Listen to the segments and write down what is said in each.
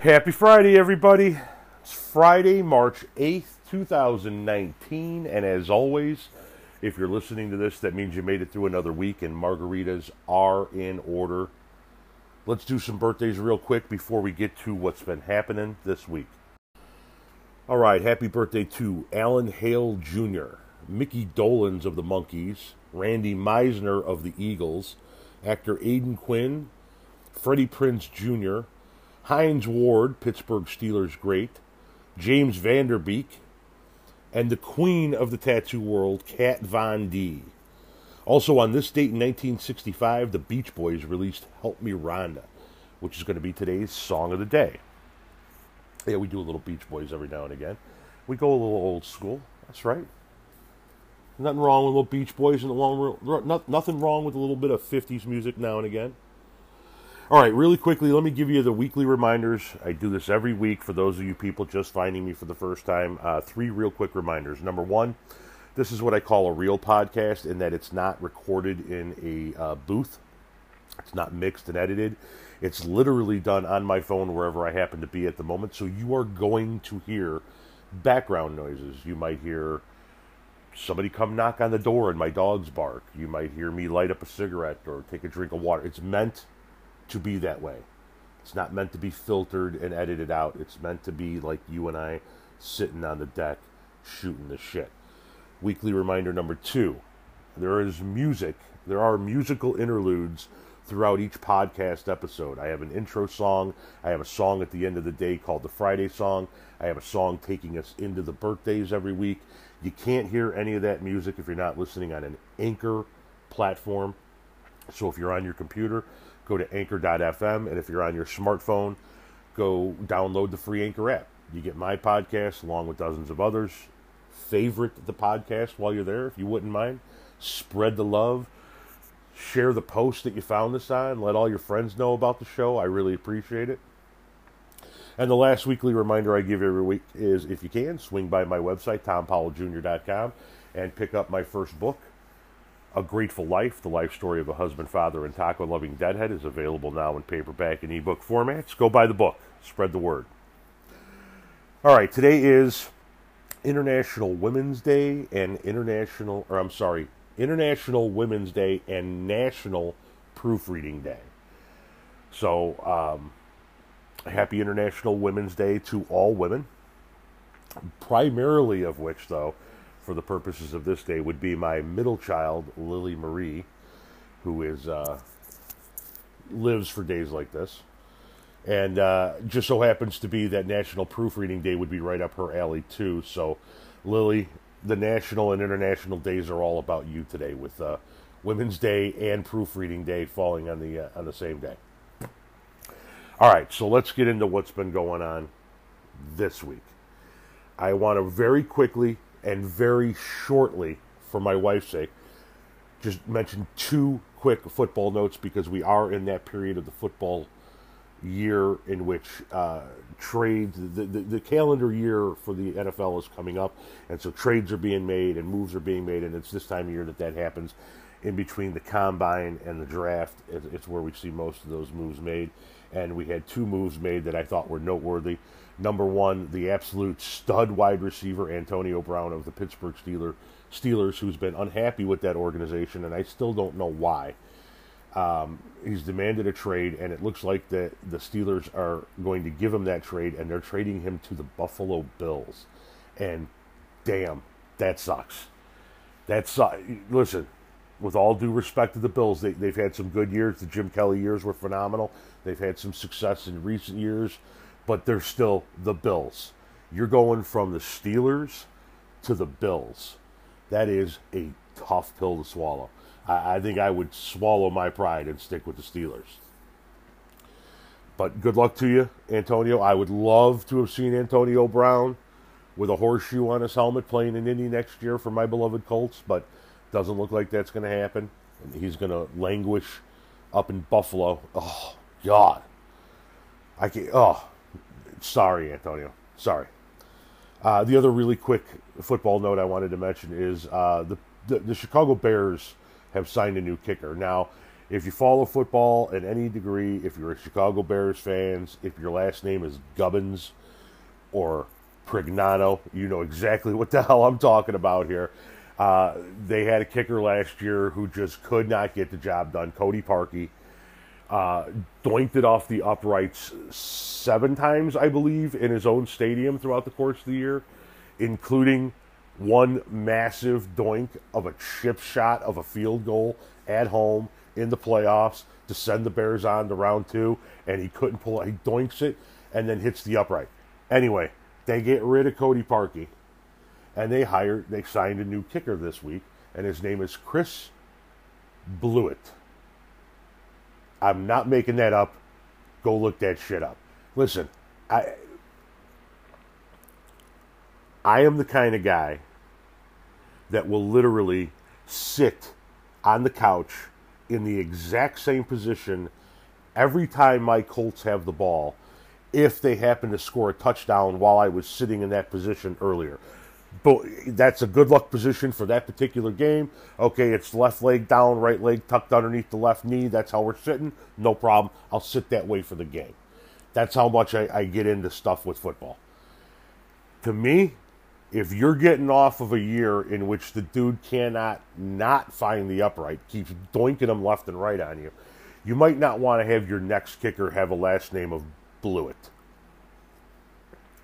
Happy Friday, everybody. It's Friday, March 8th, 2019. And as always, if you're listening to this, that means you made it through another week and margaritas are in order. Let's do some birthdays real quick before we get to what's been happening this week. All right, happy birthday to Alan Hale Jr., Mickey Dolenz of the Monkees, Randy Meisner of the Eagles, actor Aidan Quinn, Freddie Prinze Jr., Hines Ward, Pittsburgh Steelers great, James Van Der Beek, and the queen of the tattoo world, Kat Von D. Also on this date in 1965, the Beach Boys released Help Me Rhonda, which is going to be today's song of the day. Yeah, we do a little Beach Boys every now and again. We go a little old school. That's right. Nothing wrong with a little Beach Boys and the long, nothing wrong with a little bit of 50s music now and again. All right, really quickly, let me give you the weekly reminders. I do this every week for those of you people just finding me for the first time. Uh, three real quick reminders. Number one, this is what I call a real podcast in that it's not recorded in a uh, booth, it's not mixed and edited. It's literally done on my phone wherever I happen to be at the moment. So you are going to hear background noises. You might hear somebody come knock on the door and my dogs bark. You might hear me light up a cigarette or take a drink of water. It's meant to be that way. It's not meant to be filtered and edited out. It's meant to be like you and I sitting on the deck shooting the shit. Weekly reminder number two there is music, there are musical interludes throughout each podcast episode. I have an intro song, I have a song at the end of the day called the Friday song, I have a song taking us into the birthdays every week. You can't hear any of that music if you're not listening on an anchor platform. So if you're on your computer, go to anchor.fm. And if you're on your smartphone, go download the free Anchor app. You get my podcast along with dozens of others. Favorite the podcast while you're there, if you wouldn't mind. Spread the love. Share the post that you found this on. Let all your friends know about the show. I really appreciate it. And the last weekly reminder I give every week is if you can, swing by my website, tompowelljr.com, and pick up my first book, a Grateful Life, the life story of a husband, father, and taco loving deadhead, is available now in paperback and ebook formats. Go buy the book, spread the word. All right, today is International Women's Day and International, or I'm sorry, International Women's Day and National Proofreading Day. So, um, happy International Women's Day to all women, primarily of which, though, for the purposes of this day, would be my middle child, Lily Marie, who is uh, lives for days like this. And uh, just so happens to be that National Proofreading Day would be right up her alley, too. So, Lily, the national and international days are all about you today, with uh, Women's Day and Proofreading Day falling on the uh, on the same day. All right, so let's get into what's been going on this week. I want to very quickly and very shortly, for my wife's sake, just mention two quick football notes because we are in that period of the football year in which uh, trades, the, the, the, calendar year for the NFL is coming up, and so trades are being made and moves are being made, and it's this time of year that that happens. In between the combine and the draft, it's where we see most of those moves made. And we had two moves made that I thought were noteworthy. Number one, the absolute stud wide receiver Antonio Brown of the Pittsburgh Steelers, Steelers, who's been unhappy with that organization, and I still don't know why. Um, he's demanded a trade, and it looks like that the Steelers are going to give him that trade, and they're trading him to the Buffalo Bills. And damn, that sucks. That sucks. Listen, with all due respect to the Bills, they, they've had some good years. The Jim Kelly years were phenomenal. They've had some success in recent years but they're still the Bills. You're going from the Steelers to the Bills. That is a tough pill to swallow. I, I think I would swallow my pride and stick with the Steelers. But good luck to you, Antonio. I would love to have seen Antonio Brown with a horseshoe on his helmet playing in Indy next year for my beloved Colts, but doesn't look like that's going to happen. And He's going to languish up in Buffalo. Oh, God. I can't. Oh, Sorry, Antonio. Sorry. Uh, the other really quick football note I wanted to mention is uh, the, the, the Chicago Bears have signed a new kicker. Now, if you follow football in any degree, if you're a Chicago Bears fans, if your last name is Gubbins or Prignano, you know exactly what the hell I'm talking about here. Uh, they had a kicker last year who just could not get the job done. Cody Parkey uh, doinked it off the uprights seven times, I believe, in his own stadium throughout the course of the year, including one massive doink of a chip shot of a field goal at home in the playoffs to send the Bears on to round two, and he couldn't pull it. He doinks it and then hits the upright. Anyway, they get rid of Cody Parkey, and they hired, they signed a new kicker this week, and his name is Chris Blewitt. I'm not making that up. Go look that shit up. Listen, I I am the kind of guy that will literally sit on the couch in the exact same position every time my Colts have the ball if they happen to score a touchdown while I was sitting in that position earlier. But that's a good luck position for that particular game. Okay, it's left leg down, right leg tucked underneath the left knee. That's how we're sitting. No problem. I'll sit that way for the game. That's how much I, I get into stuff with football. To me, if you're getting off of a year in which the dude cannot not find the upright, keeps doinking them left and right on you, you might not want to have your next kicker have a last name of Blewitt.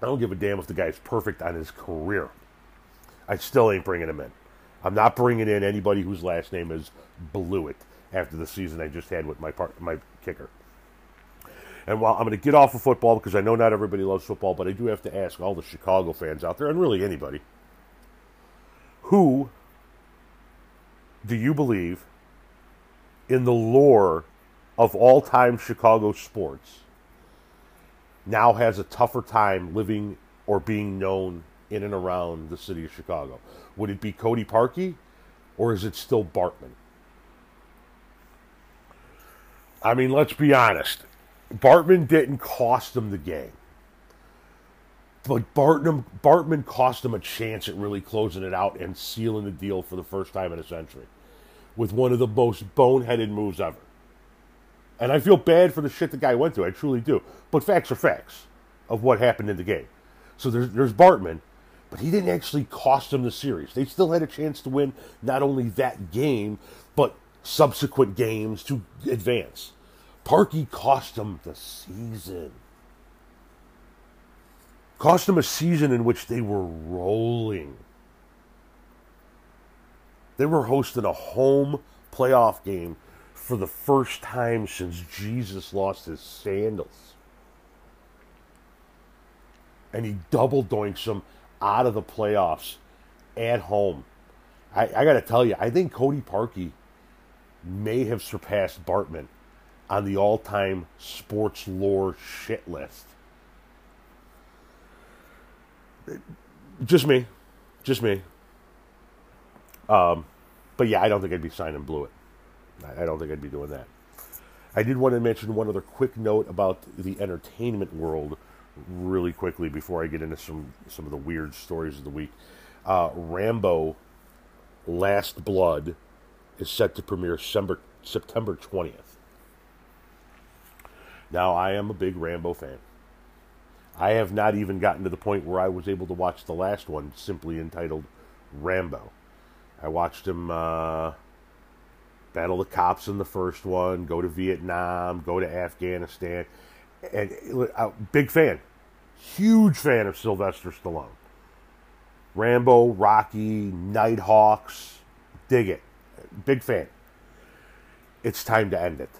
I don't give a damn if the guy's perfect on his career. I still ain't bringing him in. I'm not bringing in anybody whose last name is Blewitt after the season I just had with my part, my kicker. And while I'm going to get off of football because I know not everybody loves football, but I do have to ask all the Chicago fans out there, and really anybody, who do you believe in the lore of all time Chicago sports now has a tougher time living or being known in and around the city of Chicago? Would it be Cody Parkey or is it still Bartman? I mean, let's be honest. Bartman didn't cost them the game. But Bartman, Bartman cost them a chance at really closing it out and sealing the deal for the first time in a century with one of the most boneheaded moves ever. And I feel bad for the shit the guy went through. I truly do. But facts are facts of what happened in the game. So there's, there's Bartman, but he didn't actually cost them the series. They still had a chance to win not only that game, but subsequent games to advance. Parkey cost them the season. Cost them a season in which they were rolling. They were hosting a home playoff game for the first time since Jesus lost his sandals. And he double doinks them out of the playoffs at home. I, I got to tell you, I think Cody Parkey may have surpassed Bartman on the all time sports lore shit list. Just me. Just me. Um, but yeah, I don't think I'd be signing Blewitt. I don't think I'd be doing that. I did want to mention one other quick note about the entertainment world really quickly before I get into some, some of the weird stories of the week. Uh, Rambo Last Blood is set to premiere September, September 20th. Now, I am a big Rambo fan. I have not even gotten to the point where I was able to watch the last one, simply entitled Rambo. I watched him uh, battle the cops in the first one, go to Vietnam, go to Afghanistan, and uh, big fan, huge fan of Sylvester Stallone. Rambo, Rocky, Nighthawks, dig it, big fan. It's time to end it.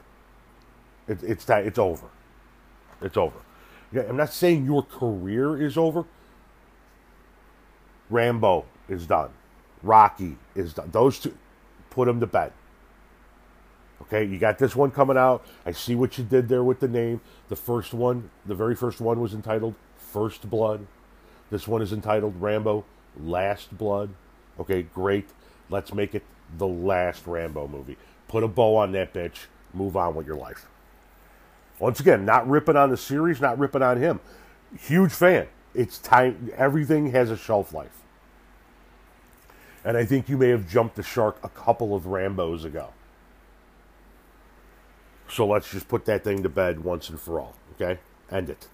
It, it's time. It's over. It's over. I'm not saying your career is over. Rambo is done. Rocky is done. Those two, put them to bed. Okay, you got this one coming out. I see what you did there with the name. The first one, the very first one was entitled First Blood. This one is entitled Rambo Last Blood. Okay, great. Let's make it the last Rambo movie. Put a bow on that bitch. Move on with your life. Once again, not ripping on the series, not ripping on him. Huge fan. It's time. Everything has a shelf life. And I think you may have jumped the shark a couple of Rambos ago. So let's just put that thing to bed once and for all. Okay? End it.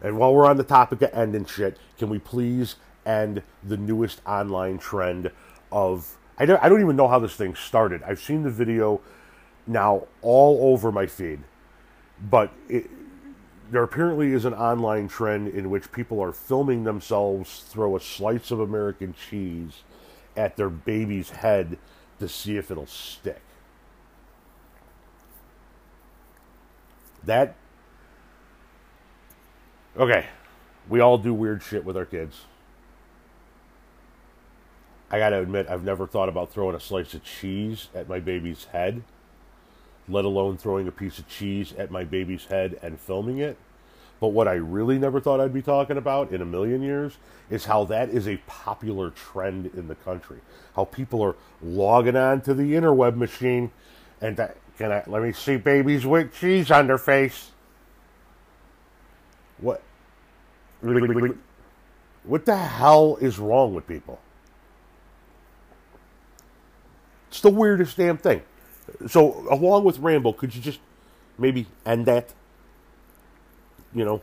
And while we're on the topic of ending shit, can we please end the newest online trend of. I don't, I don't even know how this thing started. I've seen the video now all over my feed, but it, there apparently is an online trend in which people are filming themselves throw a slice of American cheese at their baby's head to see if it'll stick. That. Okay. We all do weird shit with our kids. I gotta admit, I've never thought about throwing a slice of cheese at my baby's head, let alone throwing a piece of cheese at my baby's head and filming it. But what I really never thought I'd be talking about in a million years is how that is a popular trend in the country. How people are logging on to the interweb machine and that, can I let me see babies with cheese on their face? What? What the hell is wrong with people? It's the weirdest damn thing. So, along with Rambo, could you just maybe end that? You know?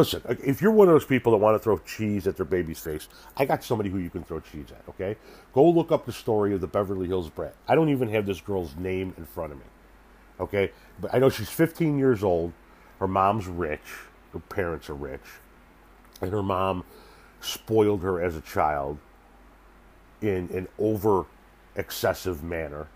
Listen, uh, if you're one of those people that want to throw cheese at their baby's face, I got somebody who you can throw cheese at, okay? Go look up the story of the Beverly Hills Brat. I don't even have this girl's name in front of me, okay? But I know she's 15 years old. Her mom's rich. Her parents are rich. And her mom spoiled her as a child in an over excessive manner.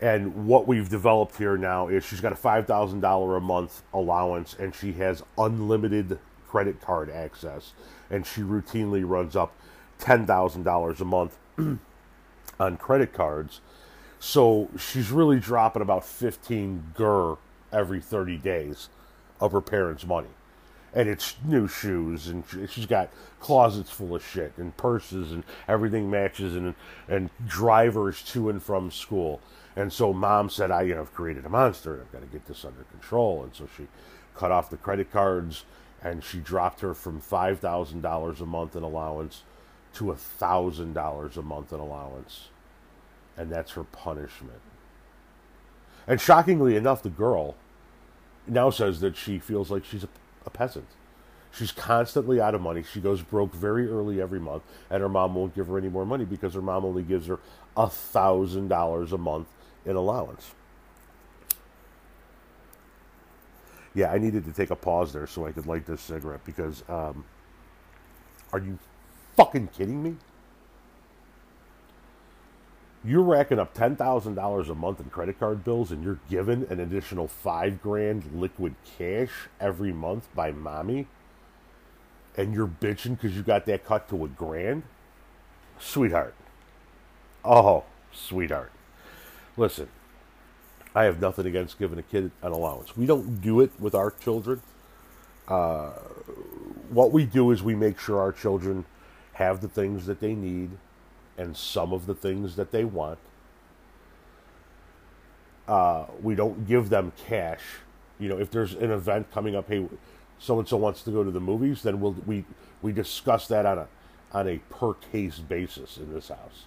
And what we've developed here now is she's got a $5,000 a month allowance and she has unlimited credit card access. And she routinely runs up $10,000 a month on credit cards. So she's really dropping about 15 gur every 30 days of her parents' money and it's new shoes and she's got closets full of shit and purses and everything matches and and drivers to and from school and so mom said i you know have created a monster i've got to get this under control and so she cut off the credit cards and she dropped her from $5000 a month in allowance to $1000 a month in allowance and that's her punishment and shockingly enough the girl now says that she feels like she's a a peasant. She's constantly out of money. She goes broke very early every month, and her mom won't give her any more money because her mom only gives her a thousand dollars a month in allowance. Yeah, I needed to take a pause there so I could light this cigarette because, um, are you fucking kidding me? you're racking up ten thousand dollars a month in credit card bills, and you're given an additional five grand liquid cash every month by mommy, and you're bitching because you got that cut to a grand, sweetheart. Oh, sweetheart. Listen, I have nothing against giving a kid an allowance. We don't do it with our children. Uh, what we do is we make sure our children have the things that they need and some of the things that they want. Uh, we don't give them cash. You know, if there's an event coming up, hey, so and so wants to go to the movies, then we'll we we discuss that on a on a per case basis in this house.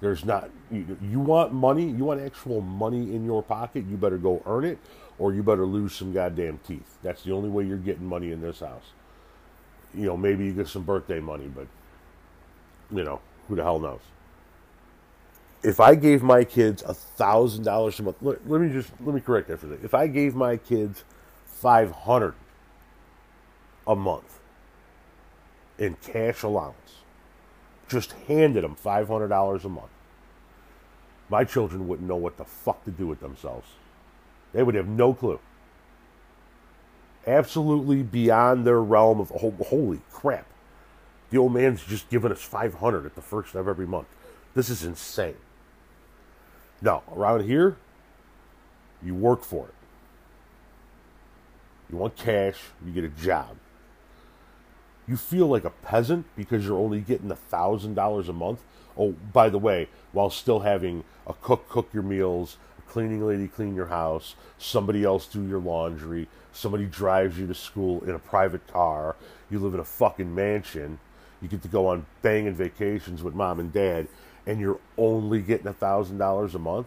There's not you, you want money, you want actual money in your pocket, you better go earn it, or you better lose some goddamn teeth. That's the only way you're getting money in this house. You know, maybe you get some birthday money, but you know, who the hell knows? If I gave my kids a thousand dollars a month, let, let me just let me correct that for a second. If I gave my kids five hundred a month in cash allowance, just handed them five hundred dollars a month, my children wouldn't know what the fuck to do with themselves. They would have no clue. Absolutely beyond their realm of holy crap. The old man's just given us 500 at the first of every month. This is insane. No, around here, you work for it. You want cash, you get a job. You feel like a peasant because you're only getting $1,000 a month. Oh, by the way, while still having a cook cook your meals, a cleaning lady clean your house, somebody else do your laundry, somebody drives you to school in a private car, you live in a fucking mansion, you get to go on banging vacations with mom and dad, and you're only getting $1,000 a month.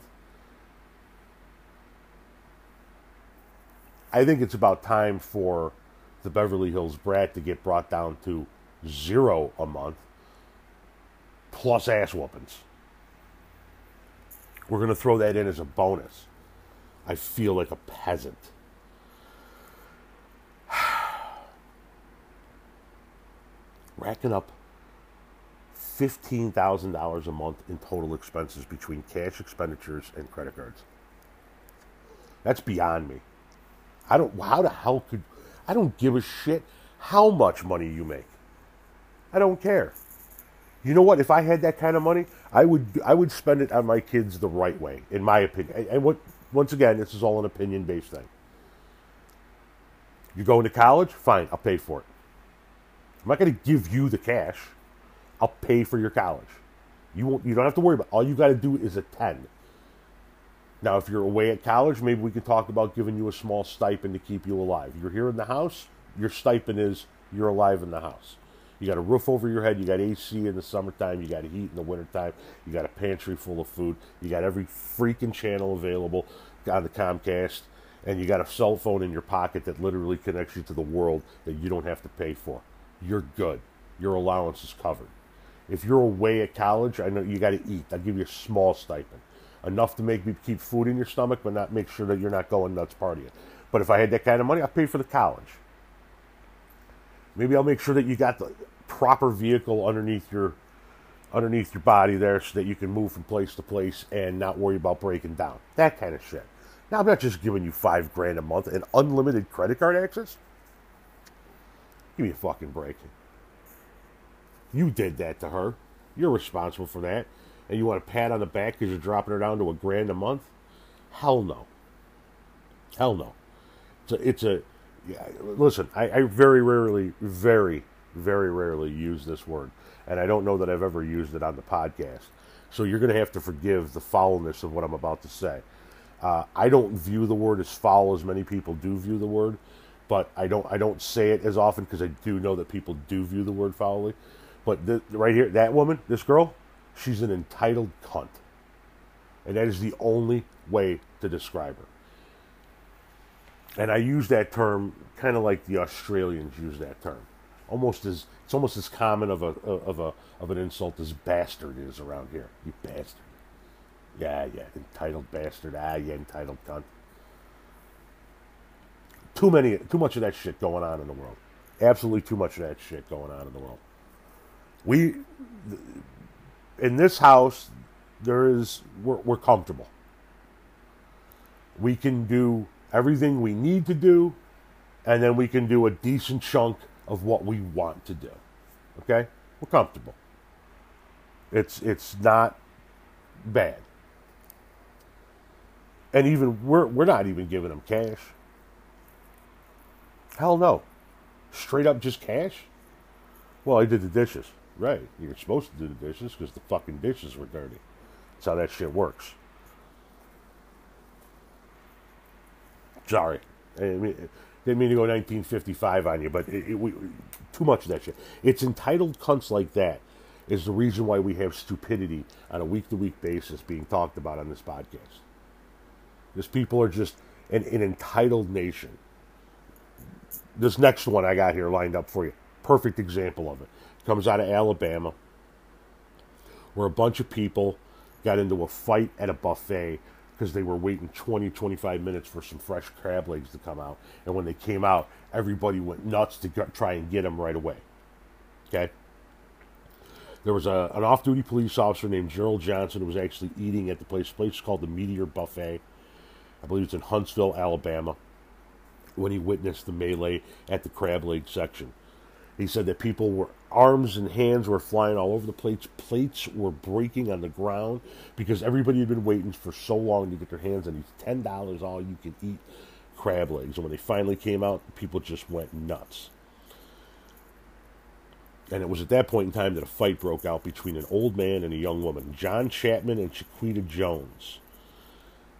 I think it's about time for the Beverly Hills brat to get brought down to zero a month plus ass whoopings. We're going to throw that in as a bonus. I feel like a peasant. Racking up $15,000 a month in total expenses between cash expenditures and credit cards. That's beyond me. I don't, how the hell could, I don't give a shit how much money you make. I don't care. You know what? If I had that kind of money, I would I would spend it on my kids the right way, in my opinion. And what once again, this is all an opinion based thing. You're going to college? Fine, I'll pay for it. I'm not going to give you the cash. I'll pay for your college. You won't. You don't have to worry about. It. All you got to do is attend. Now, if you're away at college, maybe we can talk about giving you a small stipend to keep you alive. You're here in the house. Your stipend is you're alive in the house. You got a roof over your head. You got AC in the summertime. You got heat in the wintertime. You got a pantry full of food. You got every freaking channel available on the Comcast. And you got a cell phone in your pocket that literally connects you to the world that you don't have to pay for. You're good. Your allowance is covered. If you're away at college, I know you got to eat. I'll give you a small stipend. Enough to make me keep food in your stomach, but not make sure that you're not going nuts partying. But if I had that kind of money, I'd pay for the college. Maybe I'll make sure that you got the proper vehicle underneath your underneath your body there so that you can move from place to place and not worry about breaking down. That kind of shit. Now I'm not just giving you five grand a month and unlimited credit card access. Give me a fucking break. You did that to her. You're responsible for that. And you want a pat on the back because you're dropping her down to a grand a month? Hell no. Hell no. It's a, it's a yeah, listen, I, I very rarely, very, very rarely use this word. And I don't know that I've ever used it on the podcast. So you're going to have to forgive the foulness of what I'm about to say. Uh, I don't view the word as foul as many people do view the word, but I don't I don't say it as often because I do know that people do view the word foully. But the, right here, that woman, this girl, she's an entitled cunt, and that is the only way to describe her and I use that term kind of like the Australians use that term, almost as it's almost as common of a of a of an insult as bastard is around here. You bastard. Yeah, yeah, entitled bastard. Ah, yeah, entitled cunt. Too many, too much of that shit going on in the world. Absolutely too much of that shit going on in the world. We, in this house, there is we're, we're comfortable. We can do everything we need to do, and then we can do a decent chunk of what we want to do. Okay? We're comfortable. It's it's not bad. And even we're we're not even giving them cash. Hell no. Straight up just cash? Well, I did the dishes. Right. You're supposed to do the dishes because the fucking dishes were dirty. That's how that shit works. Sorry. I mean, didn't mean to go 1955 on you, but it, it, we, too much of that shit. It's entitled cunts like that is the reason why we have stupidity on a week to week basis being talked about on this podcast. Because people are just an, an entitled nation. This next one I got here lined up for you, perfect example of it. Comes out of Alabama, where a bunch of people got into a fight at a buffet because they were waiting 20, 25 minutes for some fresh crab legs to come out. And when they came out, everybody went nuts to try and get them right away. Okay? There was a, an off duty police officer named Gerald Johnson who was actually eating at the place. The place is called the Meteor Buffet. I believe it's in Huntsville, Alabama, when he witnessed the melee at the crab leg section. He said that people were arms and hands were flying all over the plates. Plates were breaking on the ground because everybody had been waiting for so long to get their hands on these ten dollars all you can eat crab legs. And when they finally came out, people just went nuts. And it was at that point in time that a fight broke out between an old man and a young woman, John Chapman and Chiquita Jones.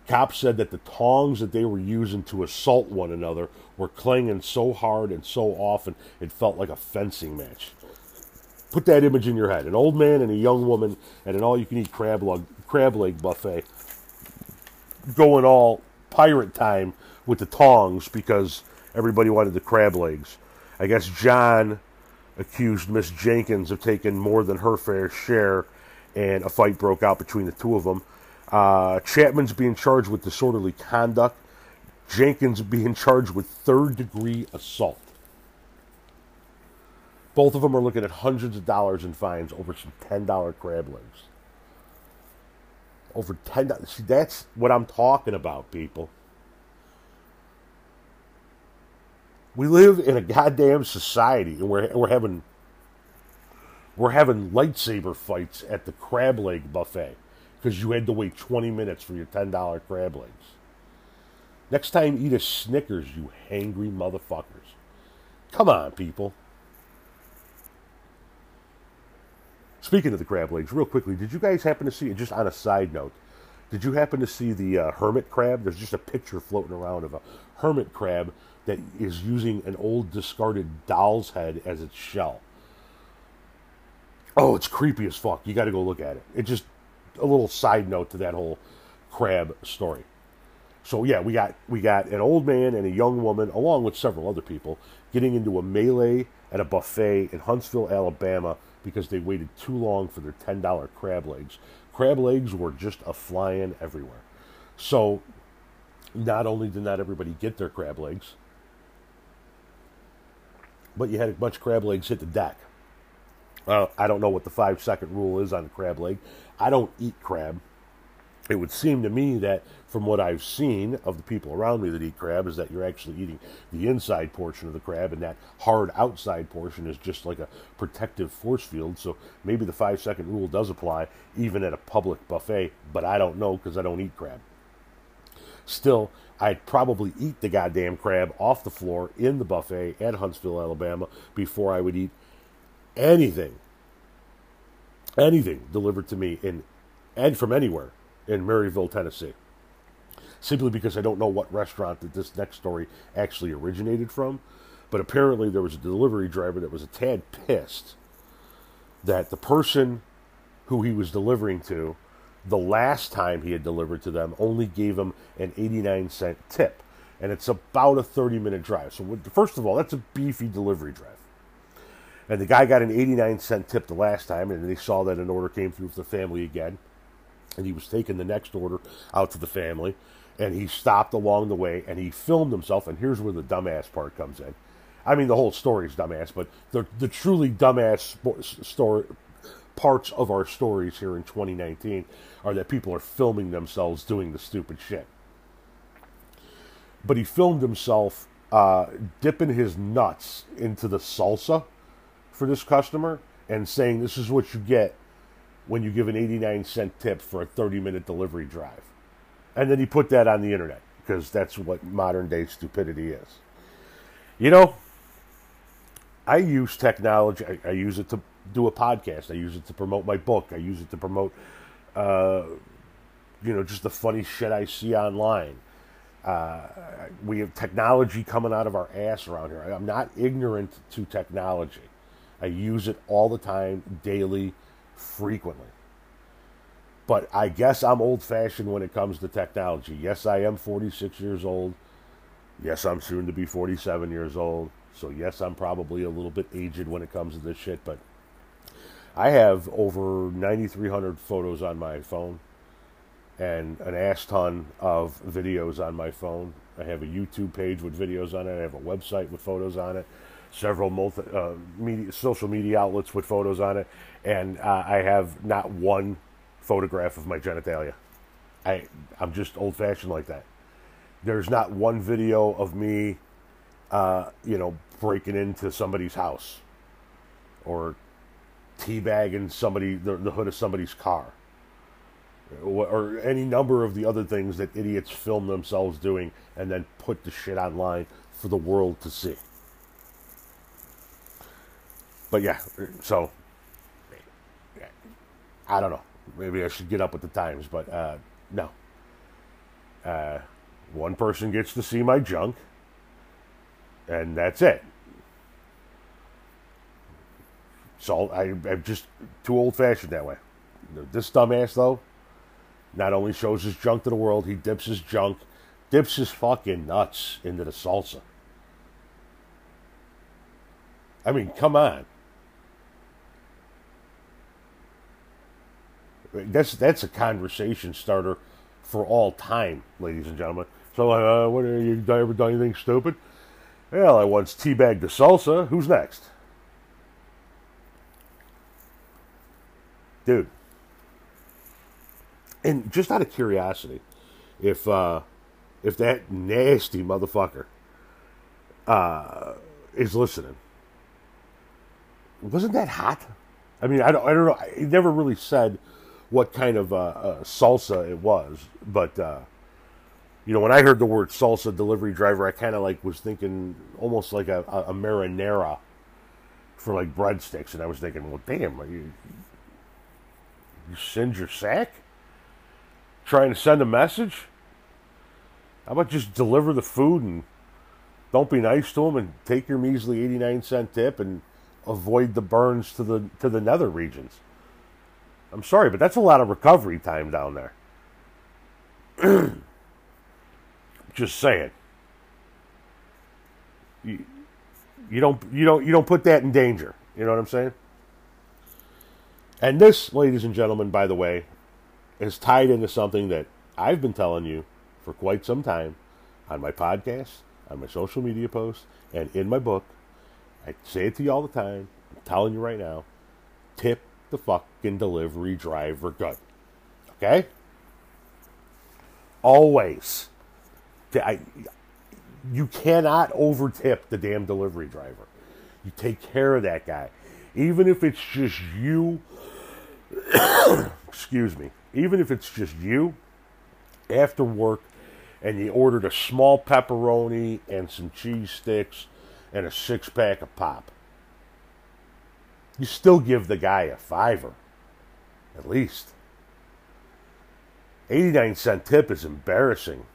Cops said that the tongs that they were using to assault one another were clanging so hard and so often it felt like a fencing match. Put that image in your head: an old man and a young woman at an all-you-can-eat crab leg, crab leg buffet, going all pirate time with the tongs because everybody wanted the crab legs. I guess John accused Miss Jenkins of taking more than her fair share, and a fight broke out between the two of them. Uh, Chapman's being charged with disorderly conduct. Jenkins being charged with third degree assault. Both of them are looking at hundreds of dollars in fines over some $10 crab legs. Over $10. See, that's what I'm talking about, people. We live in a goddamn society, and we're, we're having we're having lightsaber fights at the crab leg buffet because you had to wait 20 minutes for your $10 crab legs. Next time, eat a Snickers, you hangry motherfuckers. Come on, people. Speaking of the crab legs, real quickly, did you guys happen to see, just on a side note, did you happen to see the uh, hermit crab? There's just a picture floating around of a hermit crab that is using an old discarded doll's head as its shell. Oh, it's creepy as fuck. You got to go look at it. It just a little side note to that whole crab story. So yeah, we got we got an old man and a young woman, along with several other people, getting into a melee at a buffet in Huntsville, Alabama, because they waited too long for their ten dollar crab legs. Crab legs were just a flying everywhere. So not only did not everybody get their crab legs, but you had a bunch of crab legs hit the deck. I don't know what the five second rule is on crab leg. I don't eat crab. It would seem to me that from what I've seen of the people around me that eat crab is that you're actually eating the inside portion of the crab and that hard outside portion is just like a protective force field. So maybe the five second rule does apply even at a public buffet, but I don't know because I don't eat crab. Still, I'd probably eat the goddamn crab off the floor in the buffet at Huntsville, Alabama before I would eat anything, anything delivered to me in and from anywhere in Maryville, Tennessee. Simply because I don't know what restaurant that this next story actually originated from, but apparently there was a delivery driver that was a tad pissed that the person who he was delivering to, the last time he had delivered to them, only gave him an 89 cent tip. And it's about a 30 minute drive. So, first of all, that's a beefy delivery drive. And the guy got an 89 cent tip the last time, and they saw that an order came through for the family again. And he was taking the next order out to the family, and he stopped along the way and he filmed himself. And here's where the dumbass part comes in. I mean, the whole story is dumbass, but the the truly dumbass story parts of our stories here in 2019 are that people are filming themselves doing the stupid shit. But he filmed himself uh, dipping his nuts into the salsa for this customer and saying this is what you get when you give an 89 cent tip for a 30 minute delivery drive. And then he put that on the internet because that's what modern day stupidity is. You know, I use technology, I, I, use it to do a podcast, I use it to promote my book, I use it to promote, uh, you know, just the funny shit I see online. Uh, we have technology coming out of our ass around here. I'm not ignorant to technology. I use it all the time, daily, frequently. But I guess I'm old fashioned when it comes to technology. Yes, I am 46 years old. Yes, I'm soon to be 47 years old. So, yes, I'm probably a little bit aged when it comes to this shit. But I have over 9,300 photos on my phone and an ass ton of videos on my phone. I have a YouTube page with videos on it. I have a website with photos on it several multi, uh, media, social media outlets with photos on it, and uh, I have not one photograph of my genitalia. I I'm just old fashioned like that. There's not one video of me, uh, you know, breaking into somebody's house, or teabagging somebody the, the hood of somebody's car, or, or any number of the other things that idiots film themselves doing and then put the shit online for the world to see but yeah, so I don't know. Maybe I should get up with the times, but uh, no. Uh, one person gets to see my junk, and that's it. So I, I'm just too old fashioned that way. This dumbass, though, not only shows his junk to the world, he dips his junk dips his fucking nuts into the salsa. I mean, come on. That's that's a conversation starter for all time, ladies and gentlemen. So, uh, what are you ever done anything stupid? Well, I once teabagged the salsa. Who's next? Dude. And just out of curiosity, if uh, if that nasty motherfucker uh, is listening, wasn't that hot? I mean, I don't, I don't know. He never really said what kind of uh, uh, salsa it was, but uh, you know, when I heard the word salsa delivery driver, I kind of like was thinking almost like a, a, marinara for like breadsticks, and I was thinking, well, damn, you you send your sack, trying to send a message. How about just deliver the food and don't be nice to them and take your measly eighty nine cent tip and avoid the burns to the to the nether regions. I'm sorry, but that's a lot of recovery time down there. Just saying. You, you don't you don't you don't put that in danger. You know what I'm saying? And this, ladies and gentlemen, by the way, is tied into something that I've been telling you for quite some time on my podcast, on my social media posts, and in my book. I say it to you all the time. I'm telling you right now. Tip the fucking delivery driver good. Okay? Always. I, you cannot overtip the damn delivery driver. You take care of that guy. Even if it's just you, excuse me, even if it's just you after work and you ordered a small pepperoni and some cheese sticks and a six pack of pop you still give the guy a fiver, at least. 89 cent tip is embarrassing.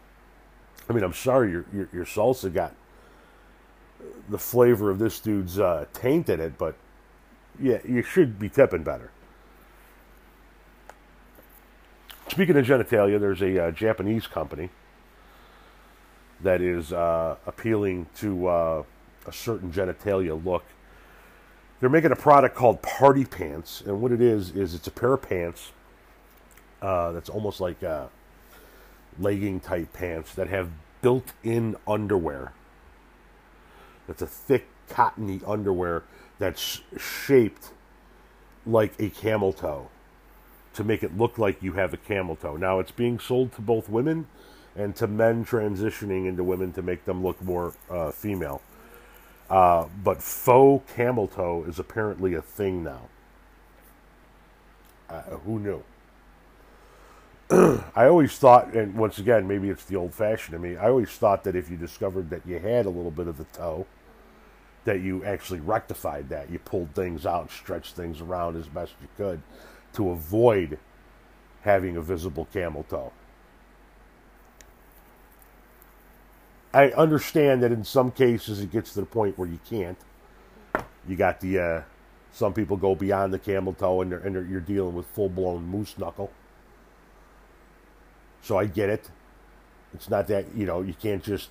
I mean, I'm sorry your, your, your salsa got the flavor of this dude's uh, taint in it, but yeah, you should be tipping better. Speaking of genitalia, there's a uh, Japanese company that is uh, appealing to uh, a certain genitalia look they're making a product called Party Pants, and what it is is it's a pair of pants uh, that's almost like uh, legging type pants that have built-in underwear. That's a thick cottony underwear that's shaped like a camel toe to make it look like you have a camel toe. Now it's being sold to both women and to men transitioning into women to make them look more uh, female. Uh, but faux camel toe is apparently a thing now. Uh, who knew? I always thought, and once again, maybe it's the old fashioned in me, I always thought that if you discovered that you had a little bit of the toe, that you actually rectified that. You pulled things out, stretched things around as best you could to avoid having a visible camel toe. I understand that in some cases it gets to the point where you can't. You got the uh, some people go beyond the camel toe and, they're, and they're, you're dealing with full blown moose knuckle. So I get it. It's not that you know you can't just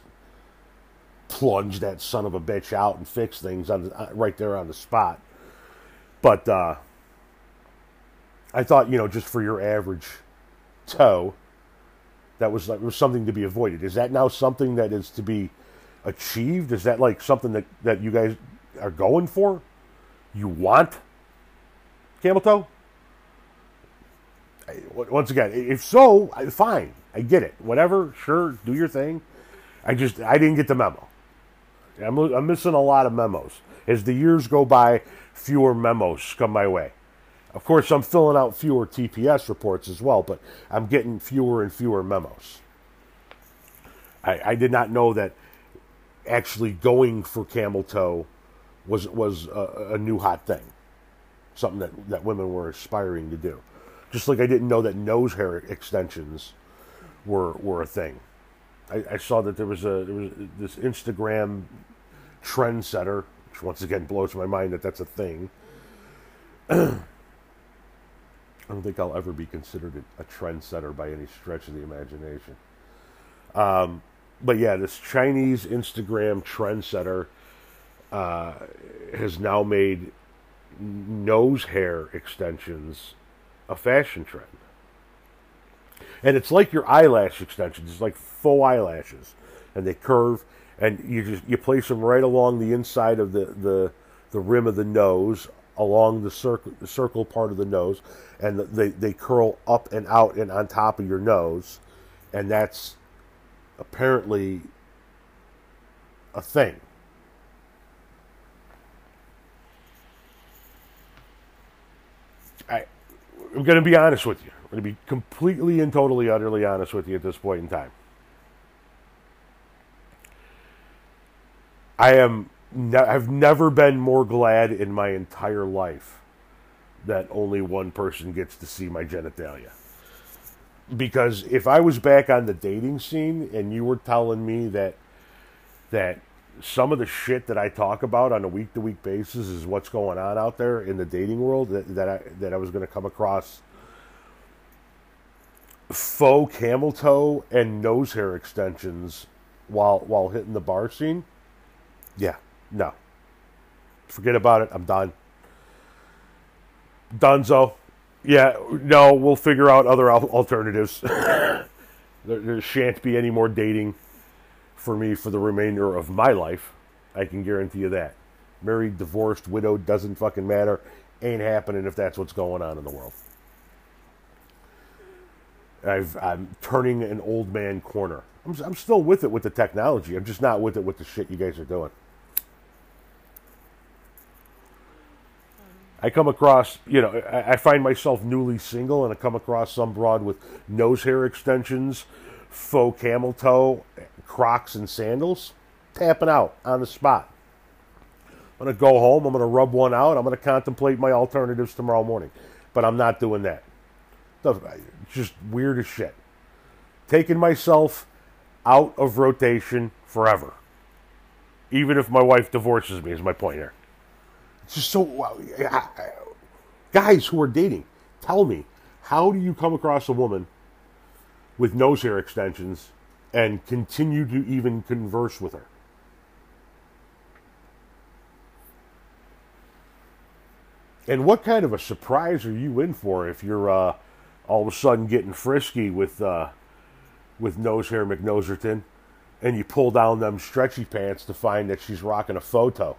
plunge that son of a bitch out and fix things on the, uh, right there on the spot. But uh, I thought you know just for your average toe that was like was something to be avoided. Is that now something that is to be achieved? Is that like something that, that you guys are going for? You want camel toe? Once again, if so, fine. I get it. Whatever, sure, do your thing. I just I didn't get the memo. I'm, I'm missing a lot of memos. As the years go by, fewer memos come my way. Of course, I'm filling out fewer TPS reports as well, but I'm getting fewer and fewer memos. I, I did not know that actually going for camel toe was was a, a, new hot thing, something that, that women were aspiring to do. Just like I didn't know that nose hair extensions were were a thing. I, I saw that there was a there was this Instagram trendsetter, which once again blows my mind that that's a thing. I don't think I'll ever be considered a, trendsetter by any stretch of the imagination. Um, but yeah, this Chinese Instagram trendsetter uh, has now made nose hair extensions a fashion trend. And it's like your eyelash extensions, it's like faux eyelashes, and they curve, and you just you place them right along the inside of the the, the rim of the nose, along the circle part of the nose, and they they curl up and out and on top of your nose, and that's apparently a thing. I, I'm going to be honest with you. I'm going to be completely and totally, utterly honest with you at this point in time. I am. Ne- I've never been more glad in my entire life that only one person gets to see my genitalia. Because if I was back on the dating scene and you were telling me that that some of the shit that I talk about on a week to week basis is what's going on out there in the dating world that, that I that I was going to come across faux camel toe and nose hair extensions while while hitting the bar scene. Yeah, no. Forget about it. I'm done. Dunzo. Yeah, no, we'll figure out other alternatives. there, there shan't be any more dating for me for the remainder of my life. I can guarantee you that. Married, divorced, widowed, doesn't fucking matter. Ain't happening if that's what's going on in the world. I've, I'm turning an old man corner. I'm, I'm still with it with the technology. I'm just not with it with the shit you guys are doing. I come across, you know, I, find myself newly single and I come across some broad with nose hair extensions, faux camel toe, Crocs and sandals, tapping out on the spot. I'm going to go home. I'm going to rub one out. I'm going to contemplate my alternatives tomorrow morning. But I'm not doing that. Just weird as shit. Taking myself out of rotation forever. Even if my wife divorces me, is my point here. So. Guys who are dating, tell me, how do you come across a woman with nose hair extensions and continue to even converse with her. And what kind of a surprise are you in for if you're uh, all of a sudden getting frisky with uh, with nose hair McNoserton, and you pull down them stretchy pants to find that she's rocking a photo?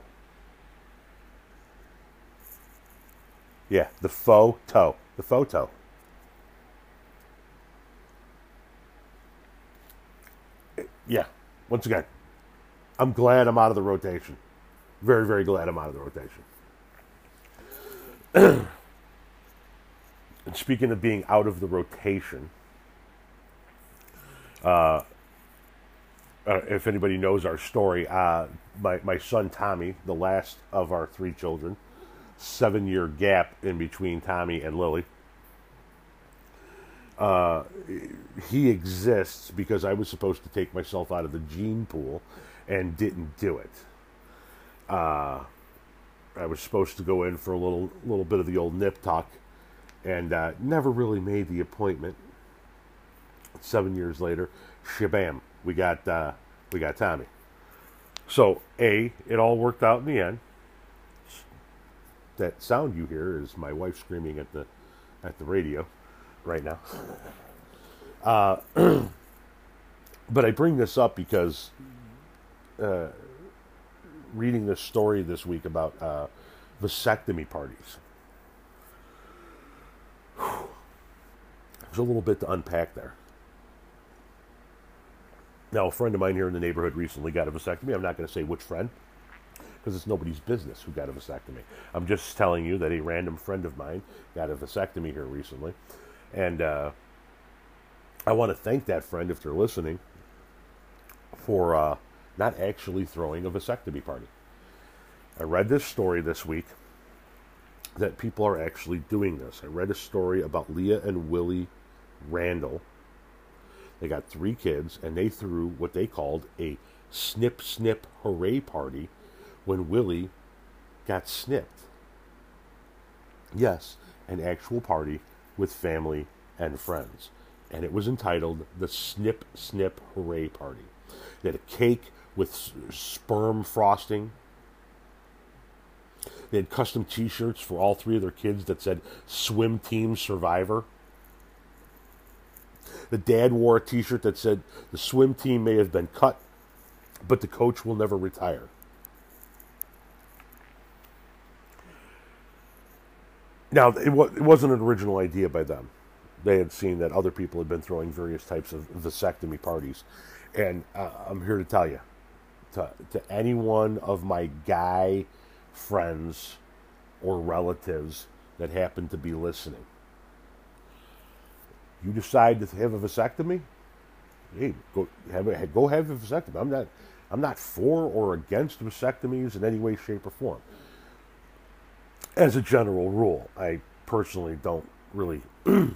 Yeah, the photo, the photo. yeah, once again, I'm glad I'm out of the rotation. Very, very glad I'm out of the rotation. and speaking of being out of the rotation, uh, uh, if anybody knows our story, uh, my, my son Tommy, the last of our three children, seven year gap in between Tommy and Lily uh, he exists because I was supposed to take myself out of the gene pool and didn't do it. Uh, I was supposed to go in for a little little bit of the old nip tuck, and uh, never really made the appointment. Seven years later, shabam, we got uh, we got Tommy. So a, it all worked out in the end. That sound you hear is my wife screaming at the at the radio right now. Uh, but I bring this up because uh, reading this story this week about uh, vasectomy parties. There's a little bit to unpack there. Now, a friend of mine here in the neighborhood recently got a vasectomy. I'm not going to say which friend because it's nobody's business who got a vasectomy. I'm just telling you that a random friend of mine got a vasectomy here recently. And uh, I want to thank that friend, if they're listening, for uh, not actually throwing a vasectomy party. I read this story this week that people are actually doing this. I read a story about Leah and Willie Randall. They got three kids, and they threw what they called a snip snip hooray party when Willie got snipped. Yes, an actual party with family and friends. And it was entitled the Snip Snip Hooray Party. They had a cake with sperm frosting. They had custom t shirts for all three of their kids that said Swim Team Survivor. The dad wore a t shirt that said the swim team may have been cut, but the coach will never retire. Now, it, was, it wasn't an original idea by them. They had seen that other people had been throwing various types of vasectomy parties. And uh, I'm here to tell you to, to any one of my guy friends or relatives that happen to be listening. You decide to have a vasectomy, hey, go have a, go have a vasectomy. I'm not I'm not for or against vasectomies in any way, shape, or form as a general rule, I personally don't really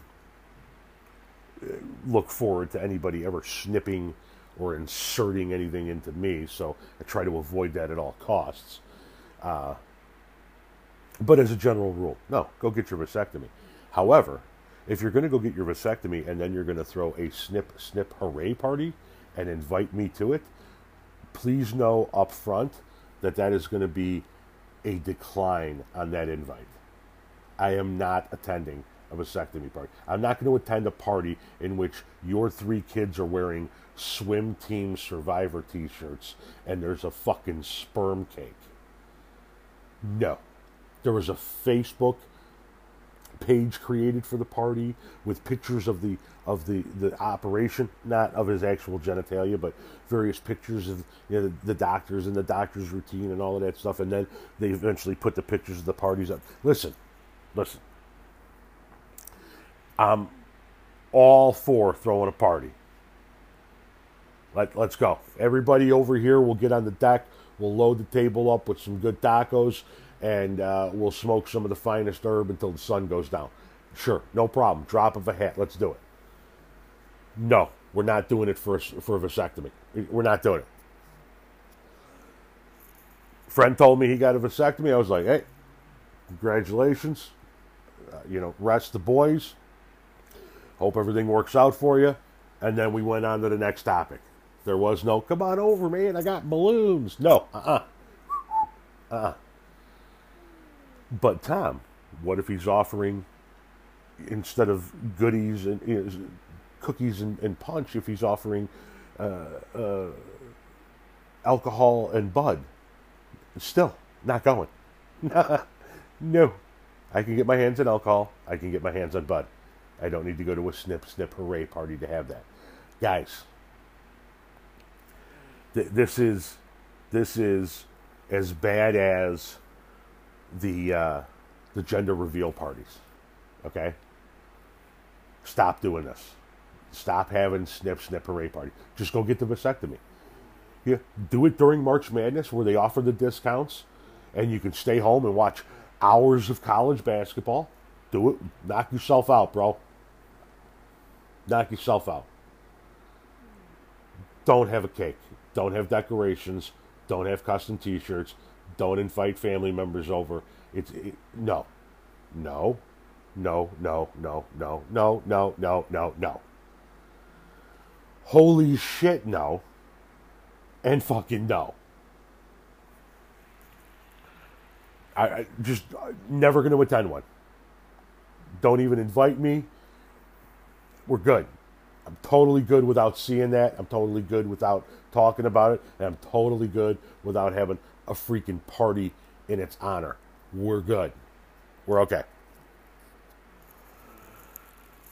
look forward to anybody ever snipping or inserting anything into me, so I try to avoid that at all costs. Uh, but as a general rule, no, go get your vasectomy. However, if you're going to go get your vasectomy and then you're going to throw a snip, snip, hooray party and invite me to it, please know up front that that is going to be a decline on that invite. I am not attending a vasectomy party. I'm not going to attend a party in which your three kids are wearing swim team survivor t shirts and there's a fucking sperm cake. No. There was a Facebook page created for the party with pictures of the of the the operation, not of his actual genitalia, but various pictures of you know, the, the doctors and the doctor's routine and all of that stuff. And then they eventually put the pictures of the parties up. Listen, listen. I'm all for throwing a party. Let, let's go. Everybody over here will get on the deck. We'll load the table up with some good tacos and uh, we'll smoke some of the finest herb until the sun goes down. Sure, no problem. Drop of a hat. Let's do it. No, we're not doing it for a, for a vasectomy. We're not doing it. Friend told me he got a vasectomy. I was like, hey, congratulations. Uh, you know, rest the boys. Hope everything works out for you. And then we went on to the next topic. There was no, come on over, man. I got balloons. No, uh uh-uh. uh. Uh-uh. But Tom, what if he's offering instead of goodies and you know, cookies and, and, punch, if he's offering uh, uh, alcohol and bud? Still not going. no, I can get my hands on alcohol. I can get my hands on bud. I don't need to go to a snip snip hooray party to have that, guys. Th- this is this is as bad as the uh, the gender reveal parties. Okay, stop doing this. Stop having snip snip hooray party. Just go get the vasectomy. Yeah, do it during March Madness where they offer the discounts, and you can stay home and watch hours of college basketball. Do it. Knock yourself out, bro. Knock yourself out. Don't have a cake. Don't have decorations. Don't have custom T-shirts. Don't invite family members over. It's it, no, no, no, no, no, no, no, no, no, no, no. Holy shit, no. And fucking no. I, I just uh, never going to attend one. Don't even invite me. We're good. I'm totally good without seeing that. I'm totally good without talking about it. And I'm totally good without having a freaking party in its honor. We're good. We're okay.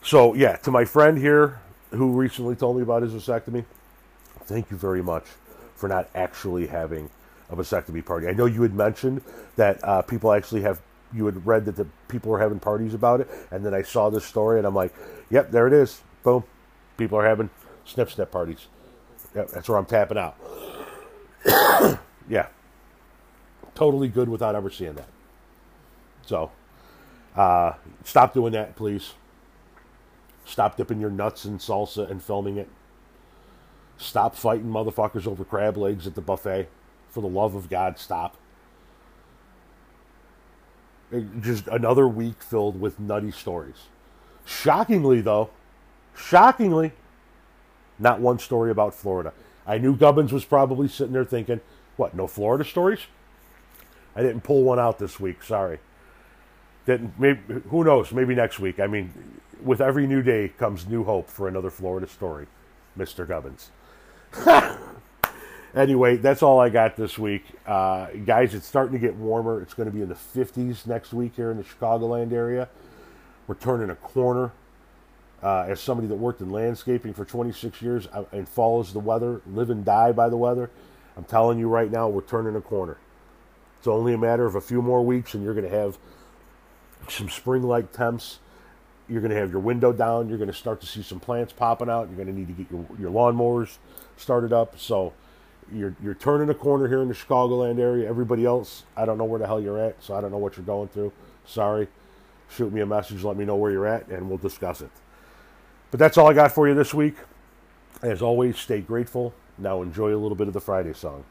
So, yeah, to my friend here who recently told me about his vasectomy, thank you very much for not actually having a vasectomy party. I know you had mentioned that uh, people actually have, you had read that the people are having parties about it, and then I saw this story and I'm like, yep, there it is. Boom. People are having snip snip parties. Yep, that's where I'm tapping out. yeah totally good without ever seeing that. So, uh, stop doing that, please. Stop dipping your nuts in salsa and filming it. Stop fighting motherfuckers over crab legs at the buffet. For the love of God, stop. It, just another week filled with nutty stories. Shockingly, though, shockingly, not one story about Florida. I knew Gubbins was probably sitting there thinking, what, no Florida stories? I didn't pull one out this week, sorry. Didn't maybe who knows, maybe next week. I mean, with every new day comes new hope for another Florida story, Mr. Gubbins. anyway, that's all I got this week. Uh, guys, it's starting to get warmer. It's going to be in the 50s next week here in the Chicagoland area. We're turning a corner. Uh, as somebody that worked in landscaping for 26 years and follows the weather, live and die by the weather, I'm telling you right now, we're turning a corner. It's only a matter of a few more weeks, and you're going to have some spring like temps. You're going to have your window down. You're going to start to see some plants popping out. You're going to need to get your, your lawnmowers started up. So you're, you're turning a corner here in the Chicagoland area. Everybody else, I don't know where the hell you're at, so I don't know what you're going through. Sorry. Shoot me a message, let me know where you're at, and we'll discuss it. But that's all I got for you this week. As always, stay grateful. Now enjoy a little bit of the Friday song.